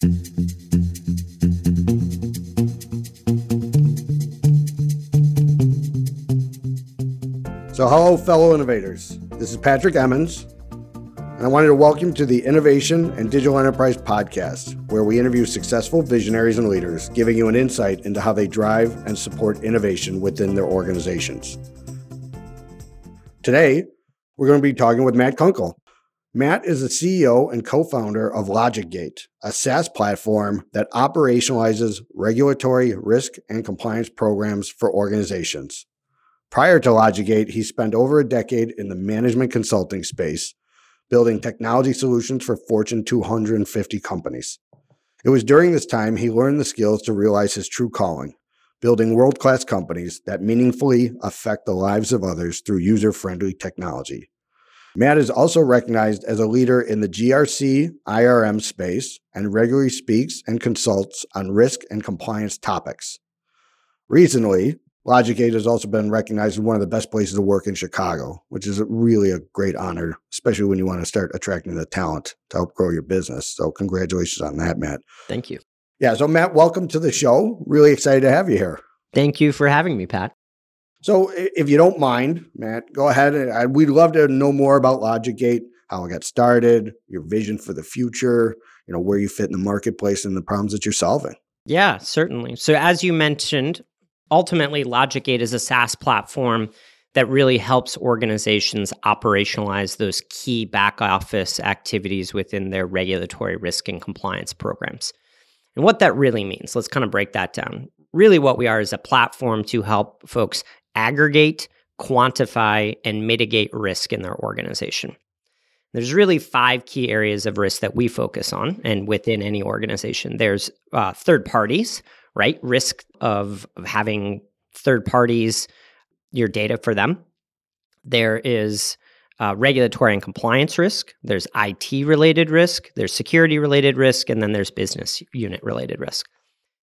So, hello, fellow innovators. This is Patrick Emmons, and I wanted to welcome to the Innovation and Digital Enterprise podcast, where we interview successful visionaries and leaders, giving you an insight into how they drive and support innovation within their organizations. Today, we're going to be talking with Matt Kunkel. Matt is the CEO and co founder of LogicGate, a SaaS platform that operationalizes regulatory risk and compliance programs for organizations. Prior to LogicGate, he spent over a decade in the management consulting space, building technology solutions for Fortune 250 companies. It was during this time he learned the skills to realize his true calling, building world class companies that meaningfully affect the lives of others through user friendly technology. Matt is also recognized as a leader in the GRC IRM space and regularly speaks and consults on risk and compliance topics. Recently, LogicGate has also been recognized as one of the best places to work in Chicago, which is really a great honor, especially when you want to start attracting the talent to help grow your business. So, congratulations on that, Matt. Thank you. Yeah. So, Matt, welcome to the show. Really excited to have you here. Thank you for having me, Pat. So, if you don't mind, Matt, go ahead. And we'd love to know more about LogicGate, how it got started, your vision for the future, you know, where you fit in the marketplace and the problems that you're solving. Yeah, certainly. So, as you mentioned, ultimately, LogicGate is a SaaS platform that really helps organizations operationalize those key back office activities within their regulatory risk and compliance programs. And what that really means, let's kind of break that down. Really, what we are is a platform to help folks aggregate, quantify, and mitigate risk in their organization. There's really five key areas of risk that we focus on, and within any organization, there's uh, third parties, right? Risk of, of having third parties your data for them. There is uh, regulatory and compliance risk. There's IT related risk. There's security related risk, and then there's business unit related risk.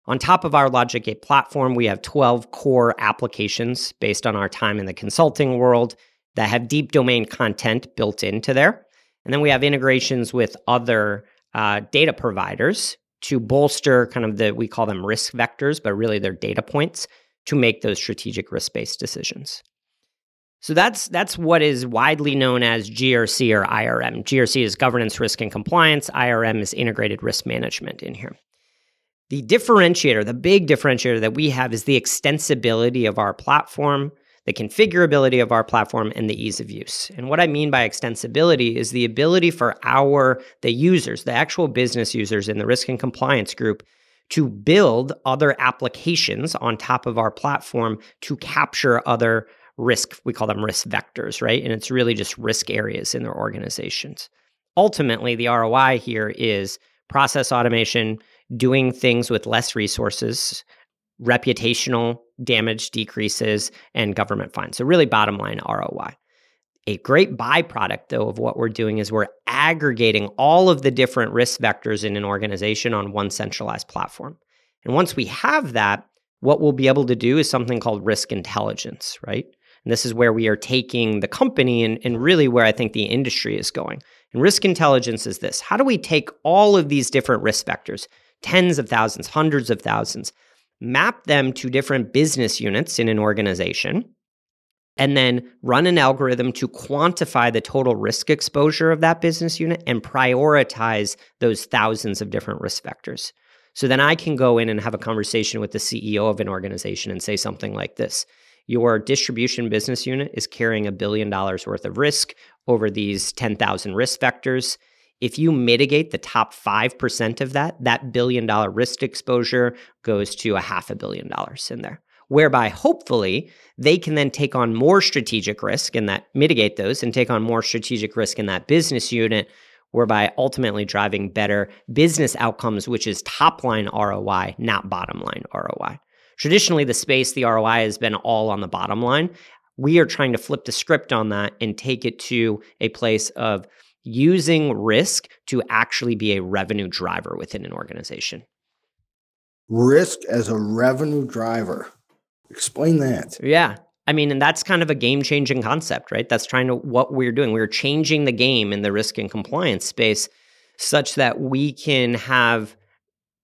On top of our LogicGate platform, we have 12 core applications based on our time in the consulting world that have deep domain content built into there. And then we have integrations with other uh, data providers to bolster kind of the, we call them risk vectors, but really they're data points to make those strategic risk based decisions. So that's that's what is widely known as GRC or IRM. GRC is governance, risk, and compliance. IRM is integrated risk management in here. The differentiator, the big differentiator that we have is the extensibility of our platform, the configurability of our platform, and the ease of use. And what I mean by extensibility is the ability for our the users, the actual business users in the risk and compliance group to build other applications on top of our platform to capture other risk, we call them risk vectors, right? And it's really just risk areas in their organizations. Ultimately, the ROI here is process automation, doing things with less resources, reputational damage decreases, and government fines. So, really, bottom line ROI. A great byproduct, though, of what we're doing is we're aggregating all of the different risk vectors in an organization on one centralized platform. And once we have that, what we'll be able to do is something called risk intelligence, right? And this is where we are taking the company and, and really where I think the industry is going. And risk intelligence is this how do we take all of these different risk vectors, tens of thousands, hundreds of thousands, map them to different business units in an organization, and then run an algorithm to quantify the total risk exposure of that business unit and prioritize those thousands of different risk vectors. So then I can go in and have a conversation with the CEO of an organization and say something like this Your distribution business unit is carrying a billion dollars worth of risk over these 10,000 risk vectors. If you mitigate the top 5% of that, that billion dollar risk exposure goes to a half a billion dollars in there. Whereby hopefully they can then take on more strategic risk and that mitigate those and take on more strategic risk in that business unit, whereby ultimately driving better business outcomes, which is top line ROI, not bottom line ROI. Traditionally, the space, the ROI has been all on the bottom line. We are trying to flip the script on that and take it to a place of using risk to actually be a revenue driver within an organization. Risk as a revenue driver. Explain that. Yeah. I mean, and that's kind of a game changing concept, right? That's trying to what we're doing. We're changing the game in the risk and compliance space such that we can have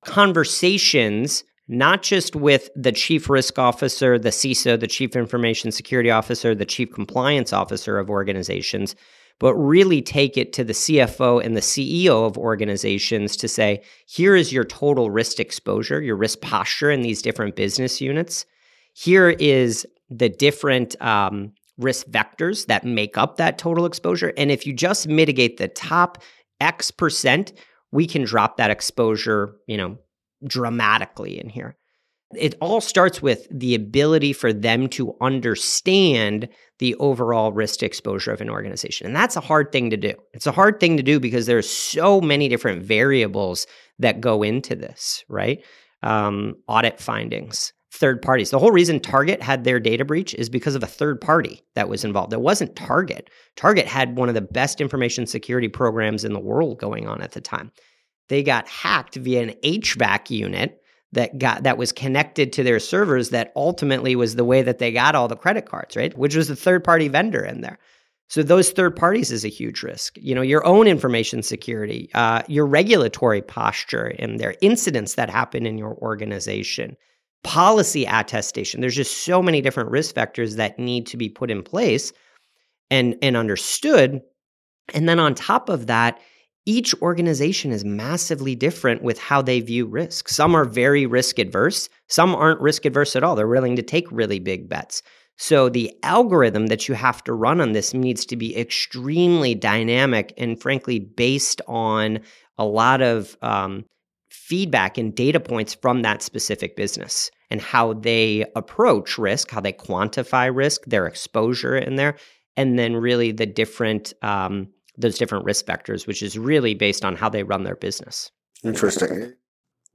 conversations not just with the chief risk officer, the CISO, the chief information security officer, the chief compliance officer of organizations, but really take it to the CFO and the CEO of organizations to say, here is your total risk exposure, your risk posture in these different business units. Here is the different um, risk vectors that make up that total exposure. And if you just mitigate the top X percent, we can drop that exposure, you know, dramatically in here. It all starts with the ability for them to understand the overall risk exposure of an organization. And that's a hard thing to do. It's a hard thing to do because there's so many different variables that go into this, right? Um, audit findings, third parties. The whole reason Target had their data breach is because of a third party that was involved. It wasn't Target. Target had one of the best information security programs in the world going on at the time. They got hacked via an HVAC unit that got that was connected to their servers that ultimately was the way that they got all the credit cards, right? Which was the third party vendor in there. So those third parties is a huge risk. You know, your own information security, uh, your regulatory posture, and their incidents that happen in your organization policy attestation. There's just so many different risk vectors that need to be put in place and, and understood. And then on top of that, each organization is massively different with how they view risk. Some are very risk adverse, some aren't risk adverse at all. They're willing to take really big bets. So the algorithm that you have to run on this needs to be extremely dynamic and frankly based on a lot of um, feedback and data points from that specific business and how they approach risk, how they quantify risk, their exposure in there, and then really the different um, those different risk vectors, which is really based on how they run their business. Interesting.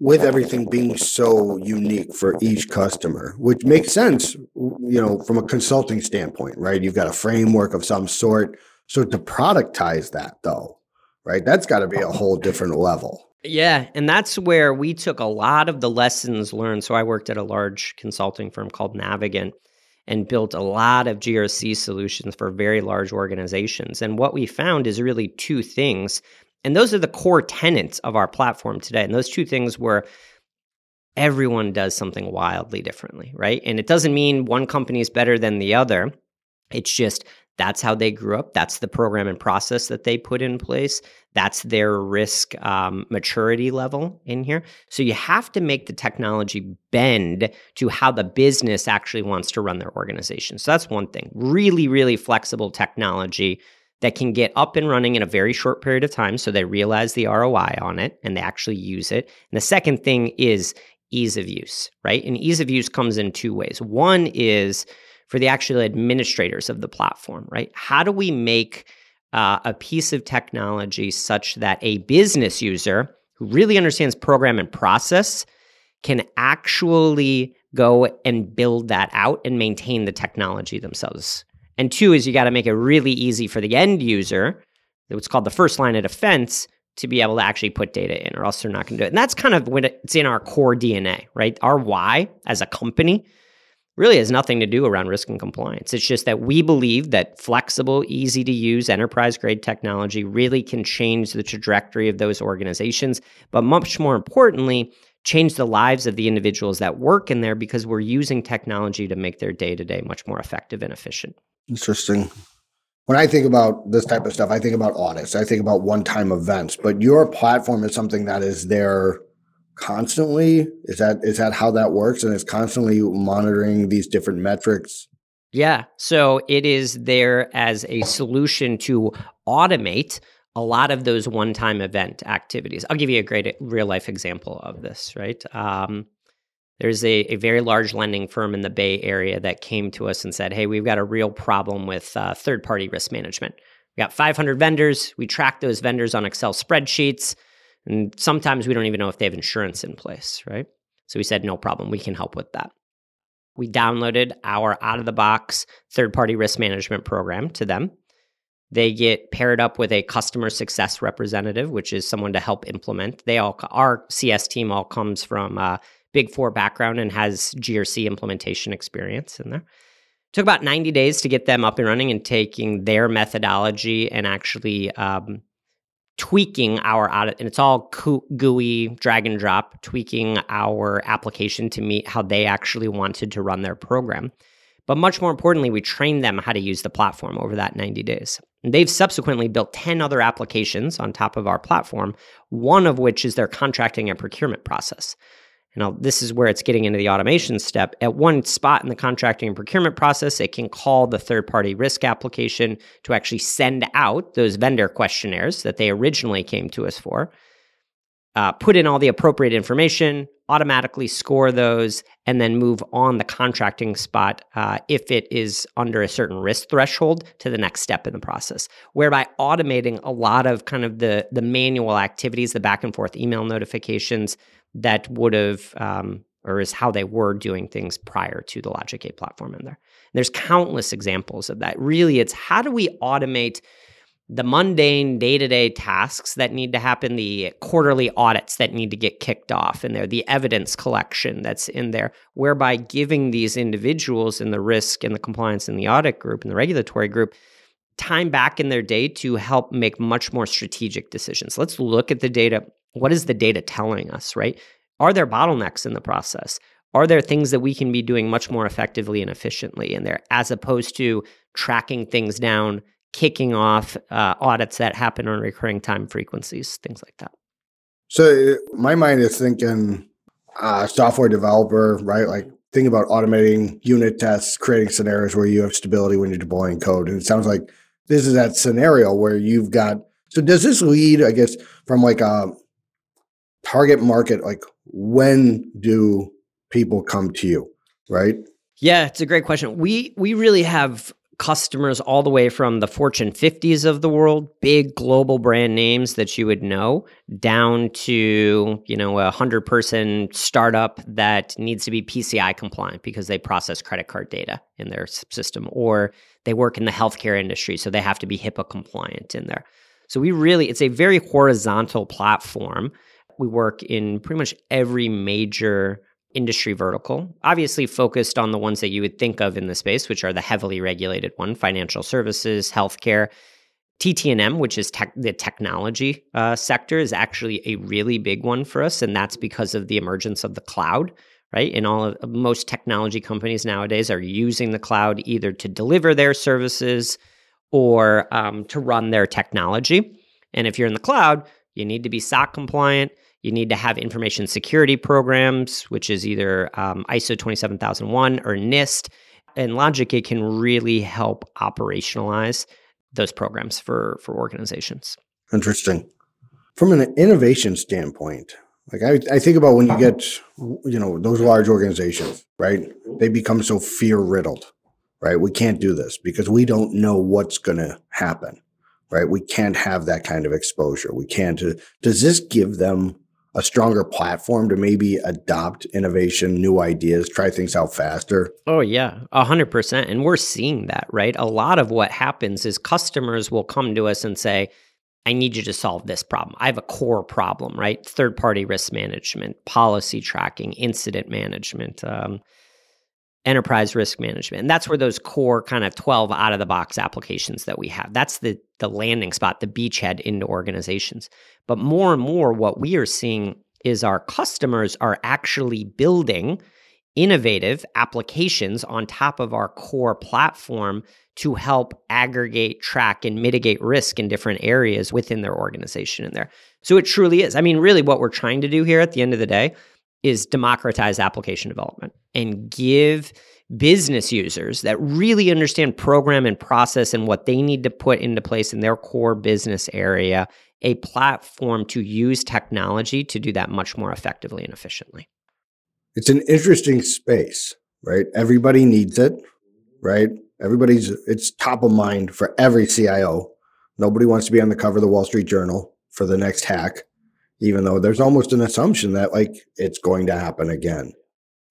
With everything being so unique for each customer, which makes sense, you know, from a consulting standpoint, right? You've got a framework of some sort. So to productize that, though, right, that's got to be a whole different level. Yeah, and that's where we took a lot of the lessons learned. So I worked at a large consulting firm called Navigant and built a lot of GRC solutions for very large organizations. And what we found is really two things. And those are the core tenets of our platform today. And those two things were everyone does something wildly differently, right? And it doesn't mean one company is better than the other. It's just that's how they grew up. That's the program and process that they put in place. That's their risk um, maturity level in here. So you have to make the technology bend to how the business actually wants to run their organization. So that's one thing. Really, really flexible technology that can get up and running in a very short period of time so they realize the ROI on it and they actually use it. And the second thing is ease of use, right? And ease of use comes in two ways. One is for the actual administrators of the platform, right? How do we make uh, a piece of technology such that a business user who really understands program and process can actually go and build that out and maintain the technology themselves? And two is you got to make it really easy for the end user, what's called the first line of defense, to be able to actually put data in, or else they're not going to do it. And that's kind of when it's in our core DNA, right? Our why as a company really has nothing to do around risk and compliance. It's just that we believe that flexible, easy to use enterprise grade technology really can change the trajectory of those organizations, but much more importantly, change the lives of the individuals that work in there because we're using technology to make their day to day much more effective and efficient. Interesting. When I think about this type of stuff, I think about audits, I think about one time events, but your platform is something that is there constantly? Is that is that how that works? And it's constantly monitoring these different metrics? Yeah. So it is there as a solution to automate a lot of those one-time event activities. I'll give you a great real life example of this right? Um, there's a, a very large lending firm in the bay area that came to us and said hey we've got a real problem with uh, third-party risk management. We got 500 vendors. We track those vendors on excel spreadsheets and sometimes we don't even know if they have insurance in place, right? So we said, no problem, we can help with that. We downloaded our out of the box third party risk management program to them. They get paired up with a customer success representative, which is someone to help implement. They all, our CS team all comes from a Big Four background and has GRC implementation experience in there. took about 90 days to get them up and running and taking their methodology and actually um, tweaking our audit, and it's all GUI drag and drop, tweaking our application to meet how they actually wanted to run their program. But much more importantly, we trained them how to use the platform over that 90 days. And they've subsequently built 10 other applications on top of our platform, one of which is their contracting and procurement process. Now, this is where it's getting into the automation step. At one spot in the contracting and procurement process, it can call the third party risk application to actually send out those vendor questionnaires that they originally came to us for, uh, put in all the appropriate information, automatically score those, and then move on the contracting spot uh, if it is under a certain risk threshold to the next step in the process. Whereby automating a lot of kind of the the manual activities, the back and forth email notifications that would have um, or is how they were doing things prior to the Logic Gate platform in there. And there's countless examples of that. Really, it's how do we automate the mundane day-to-day tasks that need to happen, the quarterly audits that need to get kicked off in there, the evidence collection that's in there, whereby giving these individuals in the risk and the compliance and the audit group and the regulatory group time back in their day to help make much more strategic decisions. Let's look at the data what is the data telling us, right? Are there bottlenecks in the process? Are there things that we can be doing much more effectively and efficiently in there, as opposed to tracking things down, kicking off uh, audits that happen on recurring time frequencies, things like that? So, my mind is thinking uh, software developer, right? Like, think about automating unit tests, creating scenarios where you have stability when you're deploying code. And it sounds like this is that scenario where you've got. So, does this lead, I guess, from like a target market like when do people come to you right? Yeah it's a great question. We we really have customers all the way from the fortune 50s of the world big global brand names that you would know down to you know a 100 person startup that needs to be pci compliant because they process credit card data in their system or they work in the healthcare industry so they have to be hipaa compliant in there. So we really it's a very horizontal platform we work in pretty much every major industry vertical, obviously focused on the ones that you would think of in the space, which are the heavily regulated one, financial services, healthcare. TTNM, which is tech, the technology uh, sector, is actually a really big one for us, and that's because of the emergence of the cloud. Right, and all of most technology companies nowadays are using the cloud either to deliver their services or um, to run their technology. And if you're in the cloud, you need to be SOC compliant. You need to have information security programs, which is either um, ISO 27001 or NIST. And LogicGate can really help operationalize those programs for, for organizations. Interesting. From an innovation standpoint, like I, I think about when you get, you know, those large organizations, right? They become so fear riddled, right? We can't do this because we don't know what's going to happen, right? We can't have that kind of exposure. We can't. Does this give them a stronger platform to maybe adopt innovation, new ideas, try things out faster? Oh, yeah, 100%. And we're seeing that, right? A lot of what happens is customers will come to us and say, I need you to solve this problem. I have a core problem, right? Third party risk management, policy tracking, incident management, um, enterprise risk management. And that's where those core kind of 12 out of the box applications that we have. That's the the landing spot, the beachhead into organizations. But more and more what we are seeing is our customers are actually building innovative applications on top of our core platform to help aggregate, track, and mitigate risk in different areas within their organization in there. So it truly is. I mean, really, what we're trying to do here at the end of the day is democratize application development and give business users that really understand program and process and what they need to put into place in their core business area a platform to use technology to do that much more effectively and efficiently. It's an interesting space, right? Everybody needs it, right? Everybody's it's top of mind for every CIO. Nobody wants to be on the cover of the Wall Street Journal for the next hack even though there's almost an assumption that like it's going to happen again.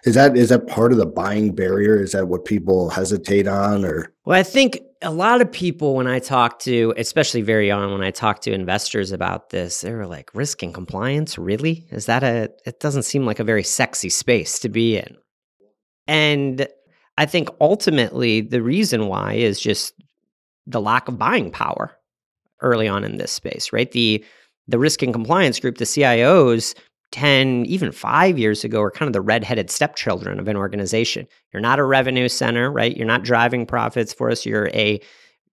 Is that is that part of the buying barrier? Is that what people hesitate on or Well, I think a lot of people when I talk to, especially very young when I talk to investors about this, they were like, risk and compliance, really? Is that a it doesn't seem like a very sexy space to be in. And I think ultimately the reason why is just the lack of buying power early on in this space, right? The the risk and compliance group, the CIOs, 10, even five years ago, are kind of the redheaded stepchildren of an organization. You're not a revenue center, right? You're not driving profits for us. You're a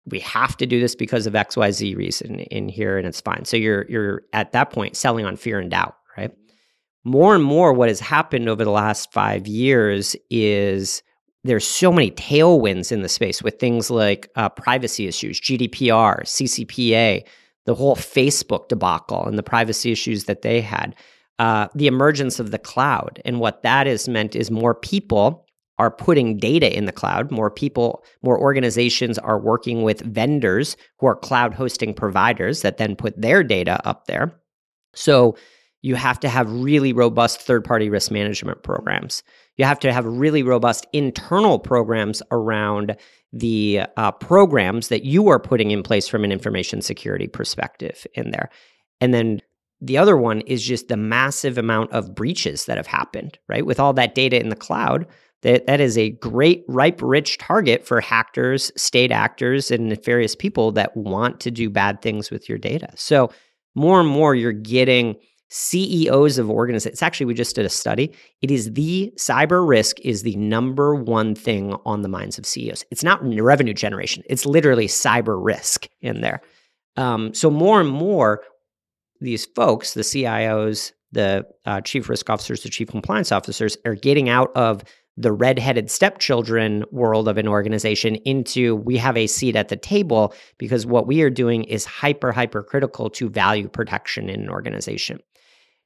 we have to do this because of XYZ reason in here and it's fine. So you're you're at that point selling on fear and doubt, right? More and more what has happened over the last 5 years is there's so many tailwinds in the space with things like uh, privacy issues, GDPR, CCPA, the whole Facebook debacle and the privacy issues that they had, uh, the emergence of the cloud. And what that has meant is more people are putting data in the cloud. More people, more organizations are working with vendors who are cloud hosting providers that then put their data up there. So you have to have really robust third party risk management programs. You have to have really robust internal programs around the uh, programs that you are putting in place from an information security perspective in there. And then the other one is just the massive amount of breaches that have happened, right? With all that data in the cloud, that, that is a great, ripe, rich target for hackers, state actors, and nefarious people that want to do bad things with your data. So, more and more, you're getting CEOs of organizations. Actually, we just did a study. It is the cyber risk is the number one thing on the minds of CEOs. It's not revenue generation, it's literally cyber risk in there. Um, so, more and more, these folks, the CIOs, the uh, chief risk officers, the chief compliance officers, are getting out of the redheaded stepchildren world of an organization into we have a seat at the table because what we are doing is hyper, hyper critical to value protection in an organization.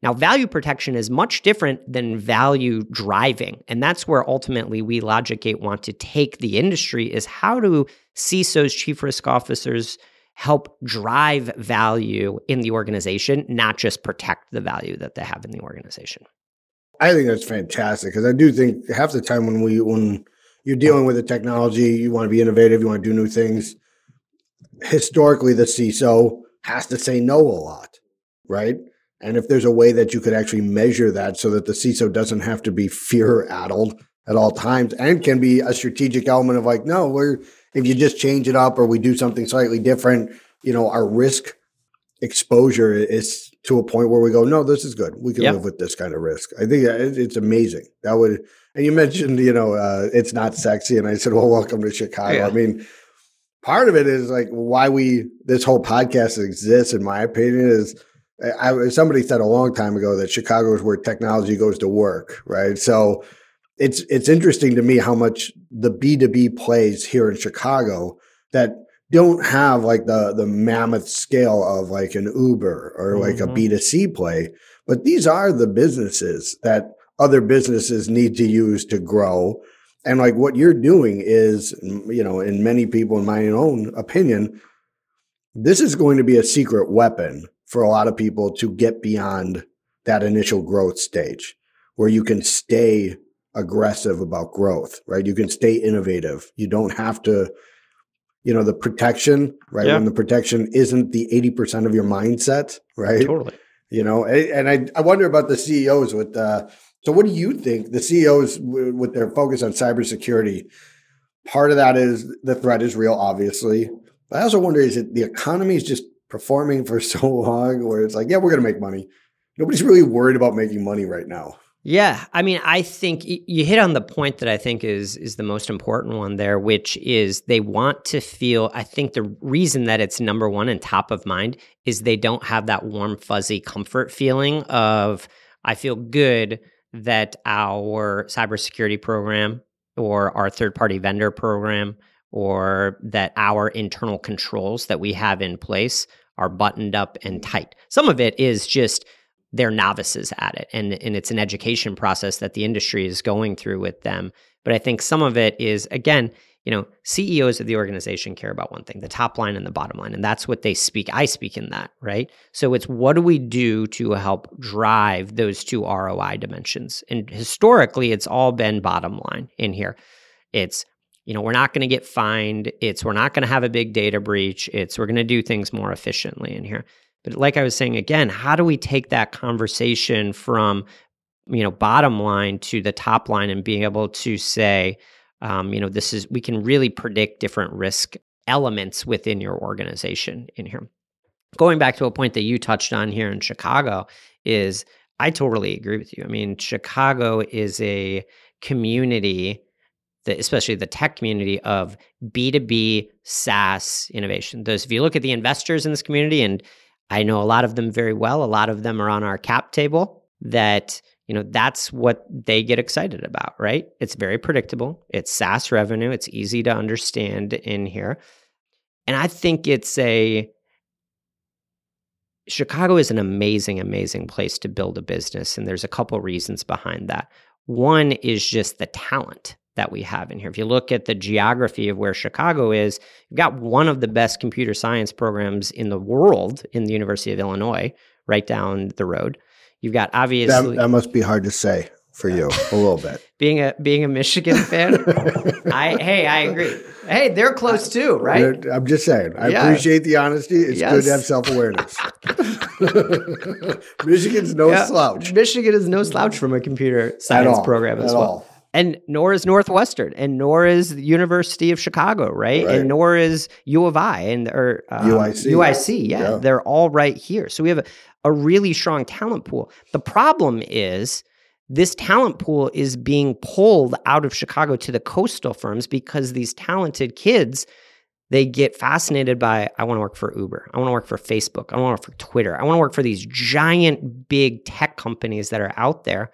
Now, value protection is much different than value driving. And that's where ultimately we LogicGate want to take the industry is how do CISOs, chief risk officers, help drive value in the organization, not just protect the value that they have in the organization. I think that's fantastic because I do think half the time when we when you're dealing with the technology, you want to be innovative, you want to do new things. Historically, the CISO has to say no a lot, right? And if there's a way that you could actually measure that so that the CISO doesn't have to be fear addled at all times and can be a strategic element of like, no, we're, if you just change it up or we do something slightly different, you know, our risk exposure is to a point where we go, no, this is good. We can yep. live with this kind of risk. I think it's amazing. That would, and you mentioned, you know, uh, it's not sexy. And I said, well, welcome to Chicago. Yeah. I mean, part of it is like why we, this whole podcast exists, in my opinion, is I, somebody said a long time ago that Chicago is where technology goes to work, right? So it's it's interesting to me how much the B two B plays here in Chicago that don't have like the the mammoth scale of like an Uber or like mm-hmm. a B two C play, but these are the businesses that other businesses need to use to grow. And like what you're doing is, you know, in many people, in my own opinion, this is going to be a secret weapon for a lot of people to get beyond that initial growth stage where you can stay aggressive about growth, right? You can stay innovative. You don't have to, you know, the protection, right? Yeah. When the protection isn't the 80% of your mindset, right? Totally. You know, and I, I wonder about the CEOs with, uh, so what do you think the CEOs with their focus on cybersecurity? Part of that is the threat is real, obviously. But I also wonder is it the economy is just performing for so long where it's like, yeah, we're going to make money. Nobody's really worried about making money right now. Yeah, I mean, I think you hit on the point that I think is is the most important one there, which is they want to feel. I think the reason that it's number one and top of mind is they don't have that warm, fuzzy comfort feeling of I feel good that our cybersecurity program or our third party vendor program or that our internal controls that we have in place are buttoned up and tight. Some of it is just they're novices at it and, and it's an education process that the industry is going through with them. But I think some of it is, again, you know, CEOs of the organization care about one thing, the top line and the bottom line. And that's what they speak. I speak in that, right? So it's what do we do to help drive those two ROI dimensions? And historically, it's all been bottom line in here. It's you know, we're not going to get fined. It's we're not going to have a big data breach. It's we're going to do things more efficiently in here. But like I was saying again, how do we take that conversation from you know bottom line to the top line and being able to say, um, you know, this is we can really predict different risk elements within your organization in here. going back to a point that you touched on here in Chicago is I totally agree with you. I mean, Chicago is a community that especially the tech community of B2B SaaS innovation. Those if you look at the investors in this community and I know a lot of them very well, a lot of them are on our cap table that you know that's what they get excited about, right? It's very predictable. It's SaaS revenue. It's easy to understand in here. And I think it's a Chicago is an amazing, amazing place to build a business. And there's a couple reasons behind that. One is just the talent that we have in here. If you look at the geography of where Chicago is, you've got one of the best computer science programs in the world in the University of Illinois, right down the road. You've got obviously that, that must be hard to say for you a little bit. being a being a Michigan fan, I hey, I agree. Hey, they're close too, right? I'm just saying. I yeah. appreciate the honesty. It's yes. good to have self awareness. Michigan's no yeah. slouch. Michigan is no slouch from a computer science program as At well. All. And nor is Northwestern, and nor is the University of Chicago, right? right. And nor is U of I and or um, UIC. UIC, yeah, yeah, they're all right here. So we have a, a really strong talent pool. The problem is this talent pool is being pulled out of Chicago to the coastal firms because these talented kids they get fascinated by I want to work for Uber. I want to work for Facebook. I want to work for Twitter. I want to work for these giant big tech companies that are out there.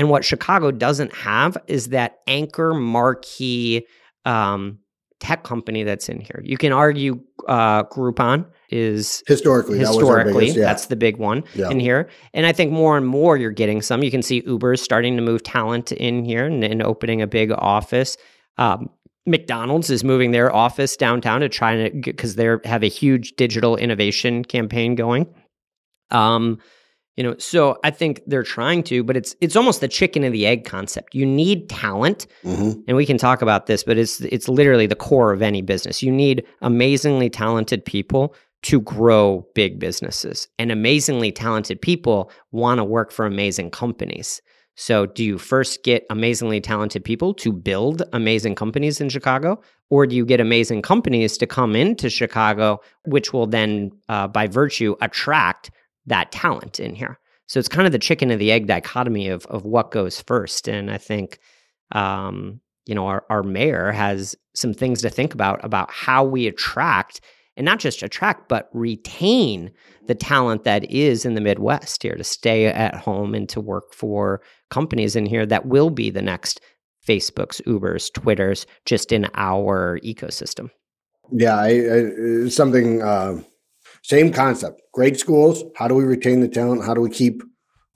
And what Chicago doesn't have is that anchor marquee um, tech company that's in here. You can argue uh, Groupon is historically historically that biggest, yeah. that's the big one yeah. in here, and I think more and more you're getting some. You can see Uber is starting to move talent in here and, and opening a big office. Um, McDonald's is moving their office downtown to try to because they have a huge digital innovation campaign going. Um, you know, so I think they're trying to, but it's it's almost the chicken and the egg concept. You need talent, mm-hmm. and we can talk about this, but it's it's literally the core of any business. You need amazingly talented people to grow big businesses, and amazingly talented people want to work for amazing companies. So, do you first get amazingly talented people to build amazing companies in Chicago, or do you get amazing companies to come into Chicago, which will then, uh, by virtue, attract that talent in here. So it's kind of the chicken and the egg dichotomy of of what goes first. And I think um, you know, our, our mayor has some things to think about about how we attract and not just attract, but retain the talent that is in the Midwest here to stay at home and to work for companies in here that will be the next Facebooks, Ubers, Twitters, just in our ecosystem. Yeah, I, I, something uh, same concept. Great schools. How do we retain the talent? How do we keep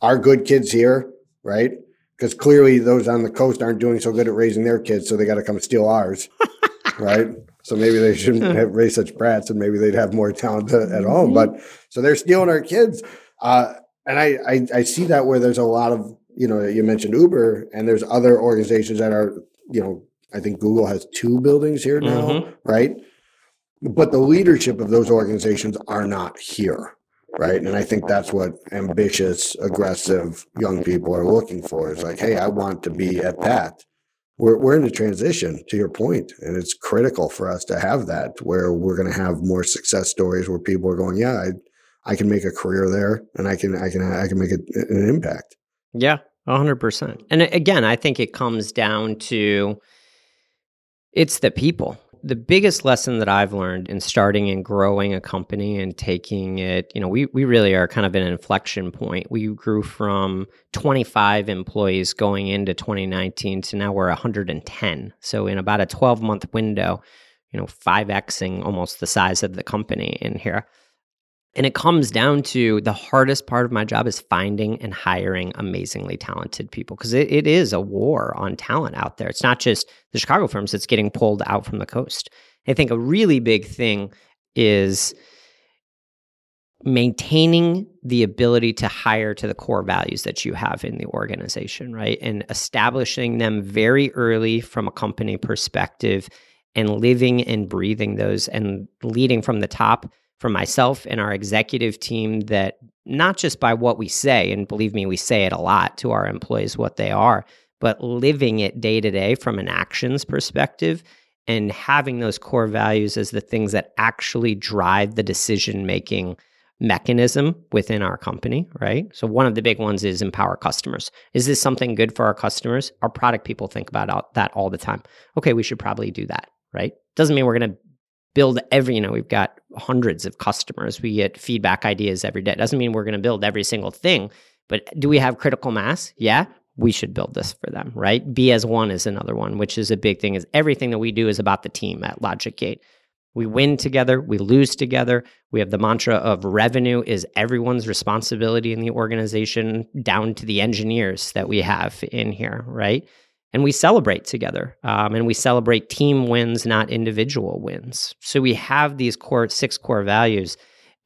our good kids here? Right? Because clearly those on the coast aren't doing so good at raising their kids, so they got to come steal ours. right? So maybe they shouldn't have raised such brats, and maybe they'd have more talent at home. But so they're stealing our kids, uh, and I, I I see that where there's a lot of you know you mentioned Uber, and there's other organizations that are you know I think Google has two buildings here now, mm-hmm. right? But the leadership of those organizations are not here right? And i think that's what ambitious aggressive young people are looking for is like hey i want to be at that we're, we're in a transition to your point and it's critical for us to have that where we're going to have more success stories where people are going yeah i, I can make a career there and i can i can i can make it an impact. Yeah 100% and again i think it comes down to it's the people the biggest lesson that I've learned in starting and growing a company and taking it, you know, we we really are kind of an inflection point. We grew from 25 employees going into 2019 to now we're 110. So in about a 12 month window, you know, 5xing almost the size of the company in here. And it comes down to the hardest part of my job is finding and hiring amazingly talented people because it, it is a war on talent out there. It's not just the Chicago firms that's getting pulled out from the coast. I think a really big thing is maintaining the ability to hire to the core values that you have in the organization, right? And establishing them very early from a company perspective and living and breathing those and leading from the top from myself and our executive team that not just by what we say, and believe me, we say it a lot to our employees what they are, but living it day to day from an actions perspective and having those core values as the things that actually drive the decision making mechanism within our company, right? So one of the big ones is empower customers. Is this something good for our customers? Our product people think about that all the time. Okay, we should probably do that, right? Doesn't mean we're going to build every, you know, we've got hundreds of customers. We get feedback ideas every day. Doesn't mean we're going to build every single thing, but do we have critical mass? Yeah, we should build this for them, right? Be as one is another one, which is a big thing. Is everything that we do is about the team at Logic Gate. We win together, we lose together. We have the mantra of revenue is everyone's responsibility in the organization, down to the engineers that we have in here, right? And we celebrate together, um, and we celebrate team wins, not individual wins. So we have these core six core values,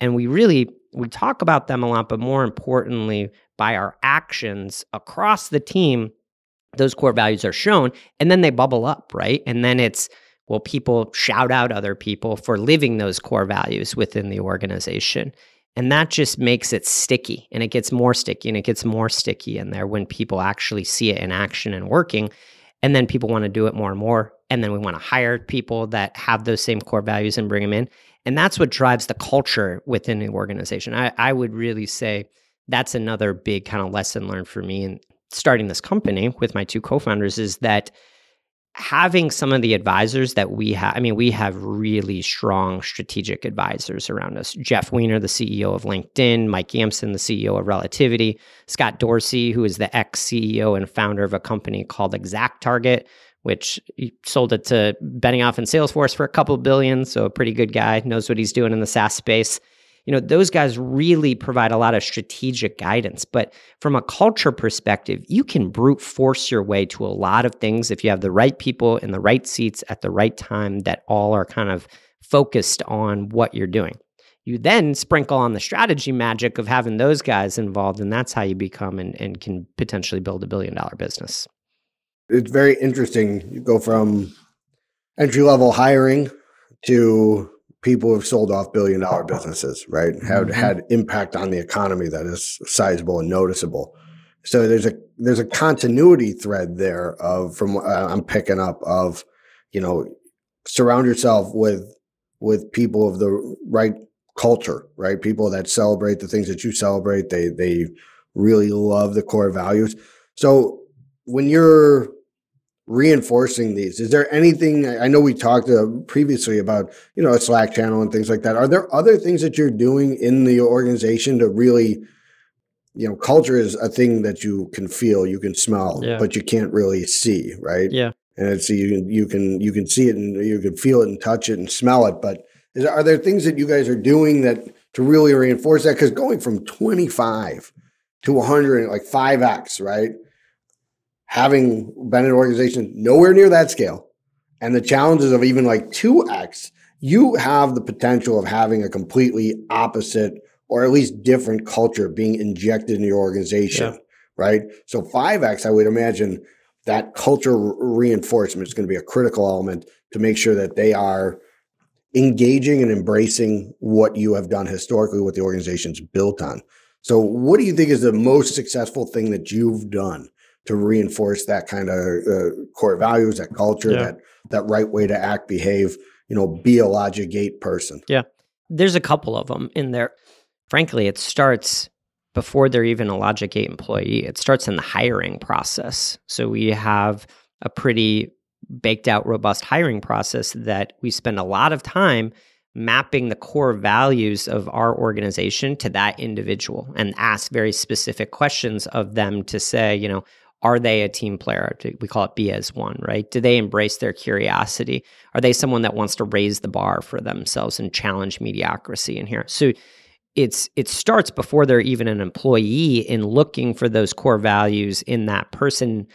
and we really we talk about them a lot, but more importantly, by our actions across the team, those core values are shown, and then they bubble up, right? And then it's well, people shout out other people for living those core values within the organization. And that just makes it sticky and it gets more sticky and it gets more sticky in there when people actually see it in action and working. And then people want to do it more and more. And then we want to hire people that have those same core values and bring them in. And that's what drives the culture within the organization. I, I would really say that's another big kind of lesson learned for me in starting this company with my two co founders is that having some of the advisors that we have, I mean, we have really strong strategic advisors around us. Jeff Weiner, the CEO of LinkedIn, Mike Gamson, the CEO of Relativity, Scott Dorsey, who is the ex CEO and founder of a company called Exact Target, which sold it to Benioff and Salesforce for a couple billion. So, a pretty good guy, knows what he's doing in the SaaS space you know, those guys really provide a lot of strategic guidance. But from a culture perspective, you can brute force your way to a lot of things if you have the right people in the right seats at the right time that all are kind of focused on what you're doing. You then sprinkle on the strategy magic of having those guys involved, and that's how you become and, and can potentially build a billion dollar business. It's very interesting. You go from entry level hiring to people have sold off billion dollar businesses, right? Have mm-hmm. had impact on the economy that is sizable and noticeable. So there's a there's a continuity thread there of from uh, I'm picking up of you know surround yourself with with people of the right culture, right? People that celebrate the things that you celebrate. They they really love the core values. So when you're reinforcing these? Is there anything i know we talked uh, previously about you know a slack channel and things like that. Are there other things that you're doing in the organization to really you know culture is a thing that you can feel you can smell yeah. but you can't really see right? Yeah. And it's you can you can you can see it and you can feel it and touch it and smell it but is, are there things that you guys are doing that to really reinforce that? Because going from 25 to 100 like 5x right having been an organization nowhere near that scale and the challenges of even like 2x, you have the potential of having a completely opposite or at least different culture being injected in your organization, yeah. right? So 5x, I would imagine that culture reinforcement is going to be a critical element to make sure that they are engaging and embracing what you have done historically, what the organization's built on. So, what do you think is the most successful thing that you've done to reinforce that kind of uh, core values, that culture, yeah. that that right way to act, behave. You know, be a logic gate person. Yeah, there's a couple of them in there. Frankly, it starts before they're even a logic gate employee. It starts in the hiring process. So we have a pretty baked out, robust hiring process that we spend a lot of time mapping the core values of our organization to that individual and ask very specific questions of them to say, you know, are they a team player? We call it be as one, right? Do they embrace their curiosity? Are they someone that wants to raise the bar for themselves and challenge mediocrity in here? So it's it starts before they're even an employee in looking for those core values in that person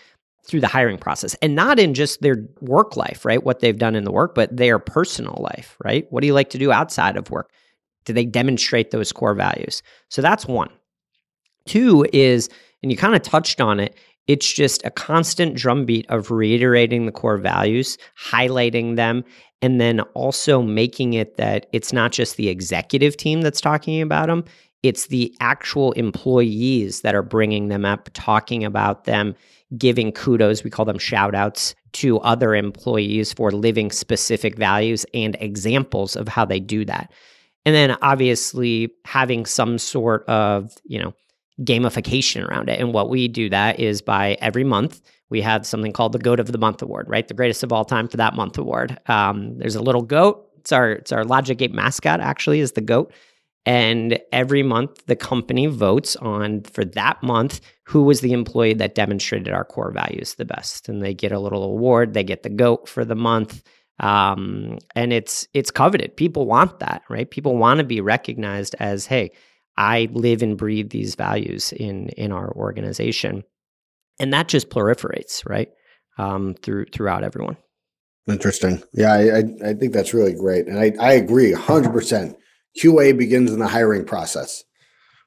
through the hiring process and not in just their work life, right? What they've done in the work, but their personal life, right? What do you like to do outside of work? Do they demonstrate those core values? So that's one. Two is, and you kind of touched on it, it's just a constant drumbeat of reiterating the core values, highlighting them, and then also making it that it's not just the executive team that's talking about them, it's the actual employees that are bringing them up, talking about them, giving kudos, we call them shout outs to other employees for living specific values and examples of how they do that. And then obviously having some sort of, you know, gamification around it. And what we do that is by every month, we have something called the Goat of the Month Award, right? The greatest of all time for that month award. Um, there's a little goat. It's our it's our Logic Gate mascot. Actually, is the goat. And every month, the company votes on for that month who was the employee that demonstrated our core values the best, and they get a little award. They get the goat for the month, um, and it's it's coveted. People want that, right? People want to be recognized as, hey, I live and breathe these values in in our organization, and that just proliferates, right, um, through throughout everyone. Interesting. Yeah, I, I, I think that's really great, and I I agree hundred percent QA begins in the hiring process,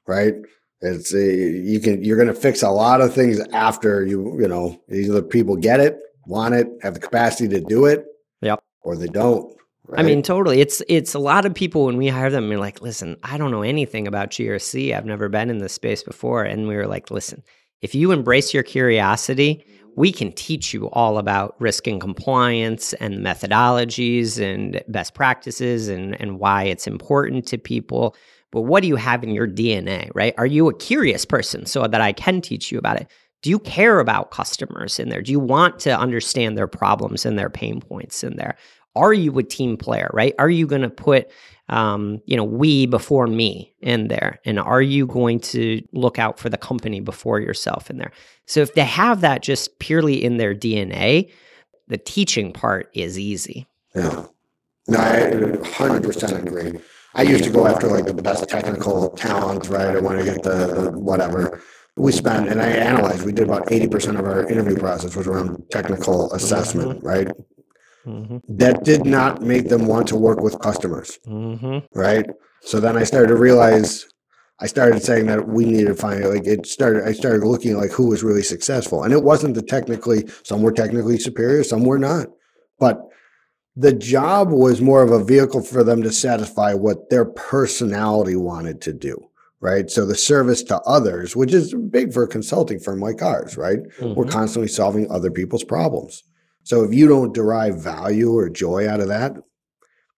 right? It's a, you can you're going to fix a lot of things after you you know either people get it, want it, have the capacity to do it, yep, or they don't. Right? I mean, totally. It's it's a lot of people when we hire them. We're like, listen, I don't know anything about GRC. I've never been in this space before, and we were like, listen, if you embrace your curiosity we can teach you all about risk and compliance and methodologies and best practices and, and why it's important to people. But what do you have in your DNA, right? Are you a curious person so that I can teach you about it? Do you care about customers in there? Do you want to understand their problems and their pain points in there? Are you a team player, right? Are you going to put um, you know, we before me in there? And are you going to look out for the company before yourself in there? So if they have that just purely in their DNA, the teaching part is easy. Yeah. No, I 100% agree. I used to go after like the best technical talent, right? I want to get the, the whatever we spent, and I analyzed, we did about 80% of our interview process was around technical assessment, mm-hmm. right? Mm-hmm. That did not make them want to work with customers. Mm-hmm. Right. So then I started to realize I started saying that we needed to find like it started I started looking like who was really successful. And it wasn't the technically some were technically superior, some were not. But the job was more of a vehicle for them to satisfy what their personality wanted to do. Right. So the service to others, which is big for a consulting firm like ours, right? Mm-hmm. We're constantly solving other people's problems. So if you don't derive value or joy out of that,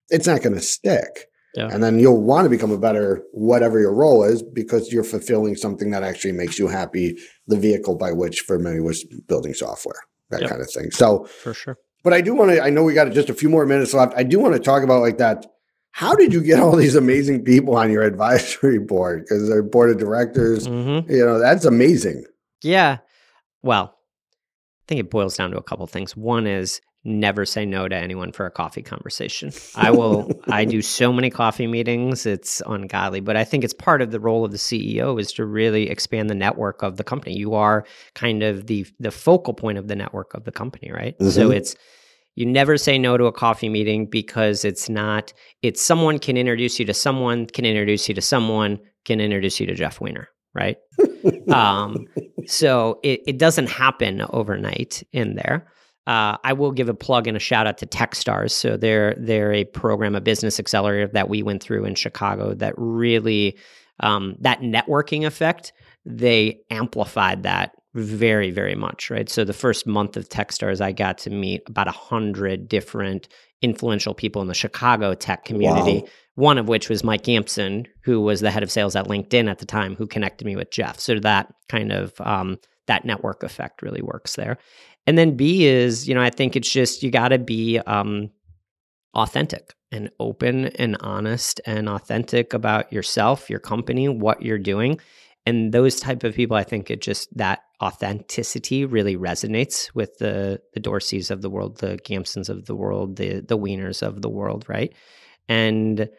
it's not going to stick. Yeah. And then you'll want to become a better whatever your role is because you're fulfilling something that actually makes you happy, the vehicle by which for many was building software, that yep. kind of thing. So for sure. But I do want to, I know we got just a few more minutes left. I do want to talk about like that. How did you get all these amazing people on your advisory board? Because they're board of directors, mm-hmm. you know, that's amazing. Yeah. Well, think it boils down to a couple things. One is never say no to anyone for a coffee conversation. I will I do so many coffee meetings, it's ungodly, but I think it's part of the role of the CEO is to really expand the network of the company. You are kind of the the focal point of the network of the company, right? Mm-hmm. So it's you never say no to a coffee meeting because it's not it's someone can introduce you to someone, can introduce you to someone, can introduce you to Jeff Weiner, right? um, so it, it doesn't happen overnight in there. Uh, I will give a plug and a shout out to TechStars. So they're they're a program, a business accelerator that we went through in Chicago that really um, that networking effect. They amplified that very very much, right? So the first month of TechStars, I got to meet about a hundred different influential people in the Chicago tech community. Wow one of which was Mike Gamson, who was the head of sales at LinkedIn at the time, who connected me with Jeff. So that kind of um, that network effect really works there. And then B is, you know, I think it's just you got to be um, authentic and open and honest and authentic about yourself, your company, what you're doing. And those type of people, I think it just that authenticity really resonates with the the Dorseys of the world, the Gamsons of the world, the the Weiners of the world, right? And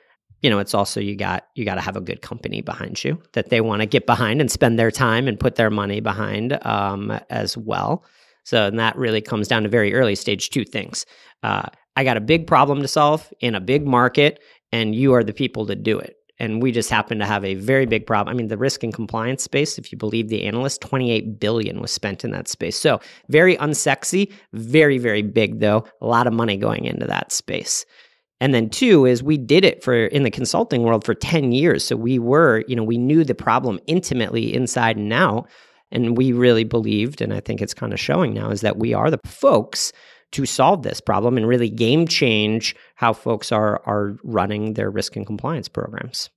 you know it's also you got you got to have a good company behind you that they want to get behind and spend their time and put their money behind um, as well. So and that really comes down to very early stage two things. Uh, i got a big problem to solve in a big market and you are the people to do it and we just happen to have a very big problem. I mean, the risk and compliance space, if you believe the analyst, 28 billion was spent in that space. So very unsexy, very, very big though. A lot of money going into that space. And then two is we did it for in the consulting world for 10 years. So we were, you know, we knew the problem intimately inside and out. And we really believed, and I think it's kind of showing now, is that we are the folks to solve this problem and really game change how folks are are running their risk and compliance programs.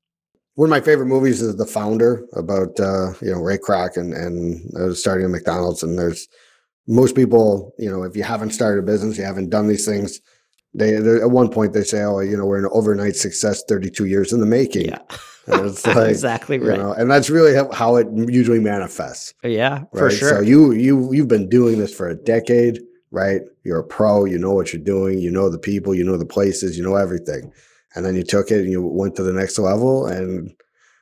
One of my favorite movies is The Founder about uh, you know Ray Kroc and and uh, starting a McDonald's. And there's most people, you know, if you haven't started a business, you haven't done these things. They at one point they say, "Oh, you know, we're an overnight success, 32 years in the making." Yeah. it's like, exactly right. You know, and that's really how it usually manifests. Yeah, right? for sure. So you you you've been doing this for a decade, right? You're a pro. You know what you're doing. You know the people. You know the places. You know everything. And then you took it and you went to the next level. And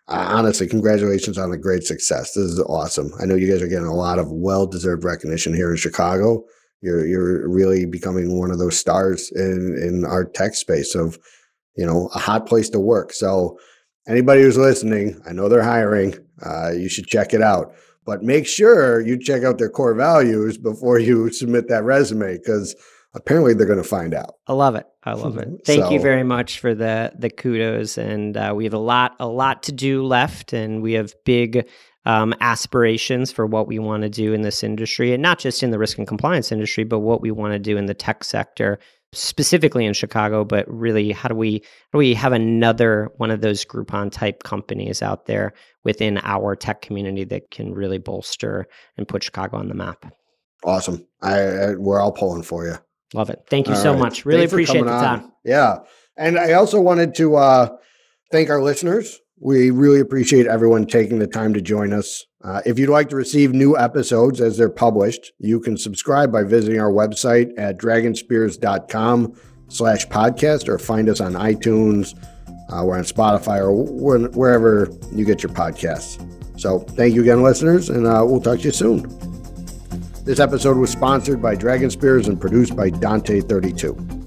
uh, honestly, congratulations on the great success. This is awesome. I know you guys are getting a lot of well deserved recognition here in Chicago. You're you're really becoming one of those stars in in our tech space of you know a hot place to work. So anybody who's listening, I know they're hiring. Uh, you should check it out. But make sure you check out their core values before you submit that resume because apparently they're going to find out. I love it. I love it. Thank so, you very much for the the kudos, and uh, we have a lot a lot to do left, and we have big um, aspirations for what we want to do in this industry, and not just in the risk and compliance industry, but what we want to do in the tech sector specifically in Chicago, but really how do we how do we have another one of those Groupon type companies out there within our tech community that can really bolster and put Chicago on the map? Awesome. I, I we're all pulling for you. Love it. Thank you all so right. much. Really Thanks appreciate the time. On. Yeah. And I also wanted to uh, thank our listeners. We really appreciate everyone taking the time to join us. Uh, if you'd like to receive new episodes as they're published, you can subscribe by visiting our website at dragonspears.com slash podcast or find us on iTunes. Uh, we're on Spotify or wherever you get your podcasts. So thank you again, listeners, and uh, we'll talk to you soon. This episode was sponsored by Dragon Spears and produced by Dante32.